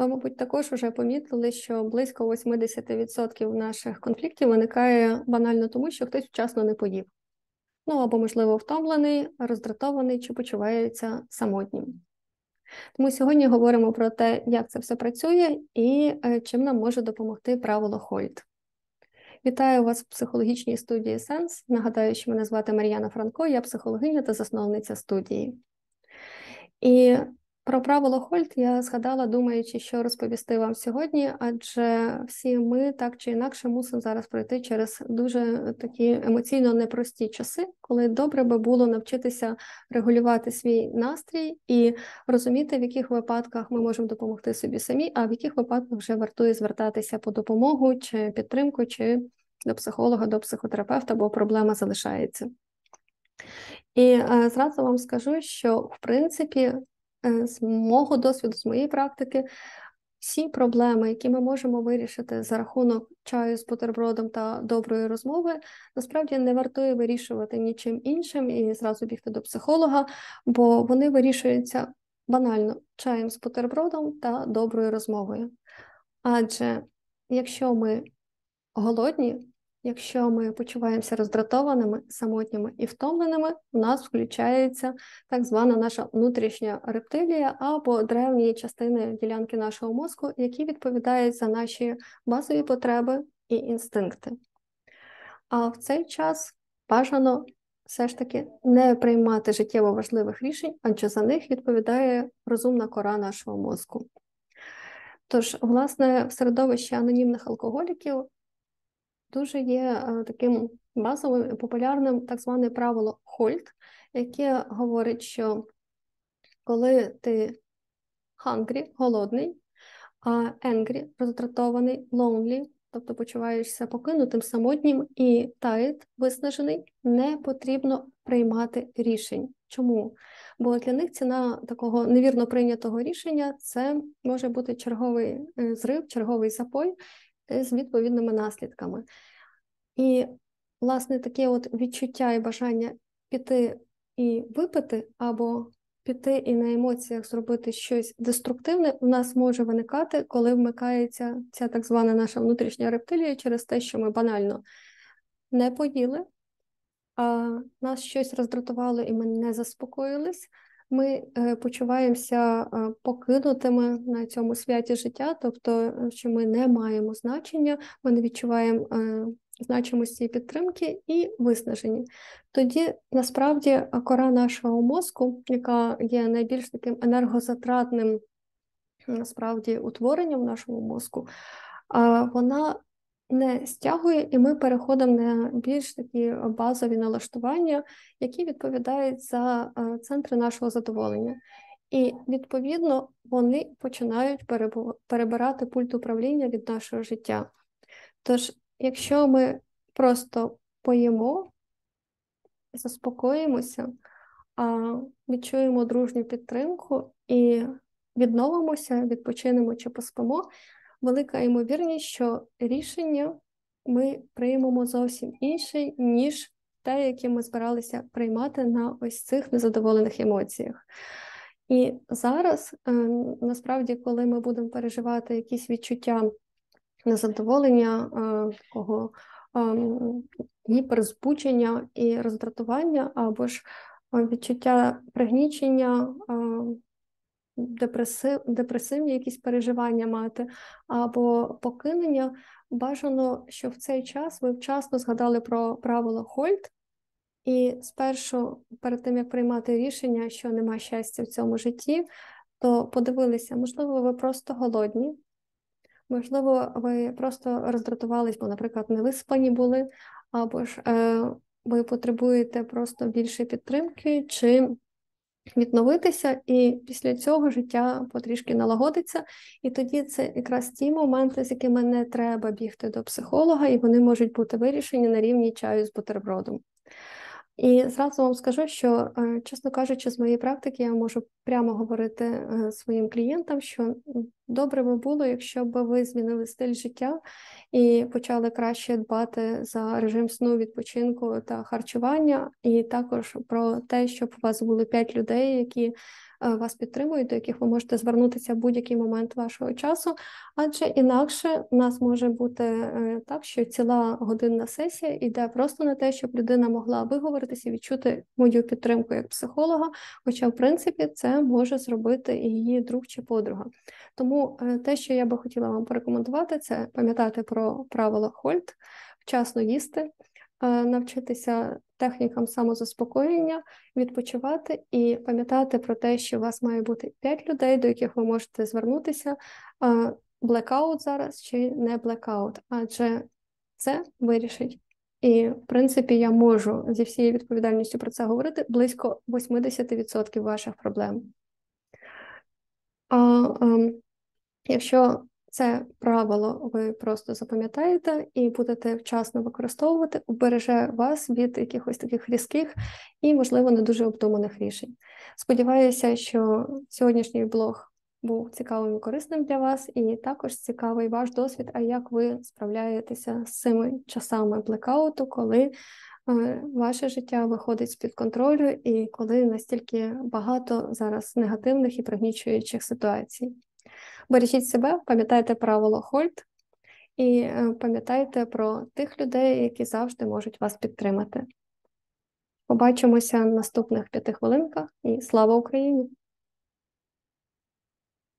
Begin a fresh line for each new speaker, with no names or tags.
Ви, мабуть, також вже помітили, що близько 80% наших конфліктів виникає банально тому, що хтось вчасно не поїв. Ну або, можливо, втомлений, роздратований чи почувається самотнім. Тому сьогодні говоримо про те, як це все працює і е, чим нам може допомогти правило Хольт. Вітаю вас в психологічній студії Сенс. Нагадаю, що мене звати Мар'яна Франко, я психологиня та засновниця студії. І про правило Хольт я згадала, думаючи, що розповісти вам сьогодні, адже всі ми так чи інакше мусимо зараз пройти через дуже такі емоційно непрості часи, коли добре би було навчитися регулювати свій настрій і розуміти, в яких випадках ми можемо допомогти собі самі, а в яких випадках вже вартує звертатися по допомогу чи підтримку, чи до психолога, до психотерапевта, бо проблема залишається. І е, зразу вам скажу, що в принципі з мого досвіду, з моєї практики, всі проблеми, які ми можемо вирішити за рахунок чаю з бутербродом та доброї розмови, насправді не вартує вирішувати нічим іншим і зразу бігти до психолога, бо вони вирішуються банально чаєм з бутербродом та доброю розмовою. Адже якщо ми голодні, Якщо ми почуваємося роздратованими, самотніми і втомленими, у нас включається так звана наша внутрішня рептилія або древні частини ділянки нашого мозку, які відповідають за наші базові потреби і інстинкти. А в цей час бажано все ж таки не приймати життєво важливих рішень, адже за них відповідає розумна кора нашого мозку. Тож, власне, в середовищі анонімних алкоголіків дуже є е, таким базовим і популярним так зване правило Хольт, яке говорить, що коли ти hungry, голодний, а angry, роздратований, lonely, тобто почуваєшся покинутим, самотнім і tired, виснажений, не потрібно приймати рішень. Чому? Бо для них ціна такого невірно прийнятого рішення це може бути черговий е, зрив, черговий запой, з відповідними наслідками. І, власне, таке от відчуття і бажання піти і випити, або піти і на емоціях зробити щось деструктивне, у нас може виникати, коли вмикається ця так звана наша внутрішня рептилія через те, що ми банально не поїли, а нас щось роздратувало і ми не заспокоїлись ми е, почуваємося е, покинутими на цьому святі життя, тобто, е, що ми не маємо значення, ми не відчуваємо значимості підтримки і виснажені. Тоді насправді кора нашого мозку, яка є найбільш таким енергозатратним насправді утворенням в нашому мозку, вона не стягує, і ми переходимо на більш такі базові налаштування, які відповідають за е, центри нашого задоволення. І відповідно вони починають перебирати пульт управління від нашого життя. Тож, якщо ми просто поїмо, заспокоїмося, відчуємо дружню підтримку і відновимося, відпочинемо чи поспимо, велика ймовірність, що рішення ми приймемо зовсім інше, ніж те, яке ми збиралися приймати на ось цих незадоволених емоціях. І зараз, е, насправді, коли ми будемо переживати якісь відчуття незадоволення, е, такого ем, гіперзбудження і роздратування, або ж е, відчуття пригнічення, депресив, депресивні якісь переживання мати, або покинення, бажано, що в цей час ви вчасно згадали про правило Хольт, і спершу, перед тим як приймати рішення, що нема щастя в цьому житті, то подивилися, можливо, ви просто голодні, можливо, ви просто роздратувались, бо, наприклад, не виспані були, або ж е, ви потребуєте просто більше підтримки, чи відновитися, і після цього життя потрішки налагодиться. І тоді це якраз ті моменти, з якими не треба бігти до психолога, і вони можуть бути вирішені на рівні чаю з бутербродом. І зразу вам скажу, що, е, чесно кажучи, з моєї практики я можу прямо говорити е, своїм клієнтам, що добре би було, якщо б ви змінили стиль життя і почали краще дбати за режим сну, відпочинку та харчування, і також про те, щоб у вас були п'ять людей, які вас підтримують, до яких ви можете звернутися в будь-який момент вашого часу, адже інакше у нас може бути е, так, що ціла годинна сесія йде просто на те, щоб людина могла виговоритися, відчути мою підтримку як психолога. Хоча, в принципі, це може зробити її друг чи подруга. Тому е, те, що я би хотіла вам порекомендувати, це пам'ятати про правила Хольт, вчасно їсти. Е, навчитися технікам самозаспокоєння, відпочивати і пам'ятати про те, що у вас має бути 5 людей, до яких ви можете звернутися. Блекаут зараз чи не блекаут, адже це вирішить. І, в принципі, я можу зі всією відповідальністю про це говорити близько 80% ваших проблем. А, ем, Якщо це правило ви просто запам'ятаєте і будете вчасно використовувати, убереже вас від якихось таких різких і, можливо, не дуже обдуманих рішень. Сподіваюся, що сьогоднішній блог був цікавим і корисним для вас, і також цікавий ваш досвід, а як ви справляєтеся з цими часами блекауту, коли е, ваше життя виходить з-під контролю, і коли настільки багато зараз негативних і пригнічуючих ситуацій. Бережіть себе, пам'ятайте правило Хольт і е, пам'ятайте про тих людей, які завжди можуть вас підтримати. Побачимося в наступних п'яти хвилинках і слава Україні!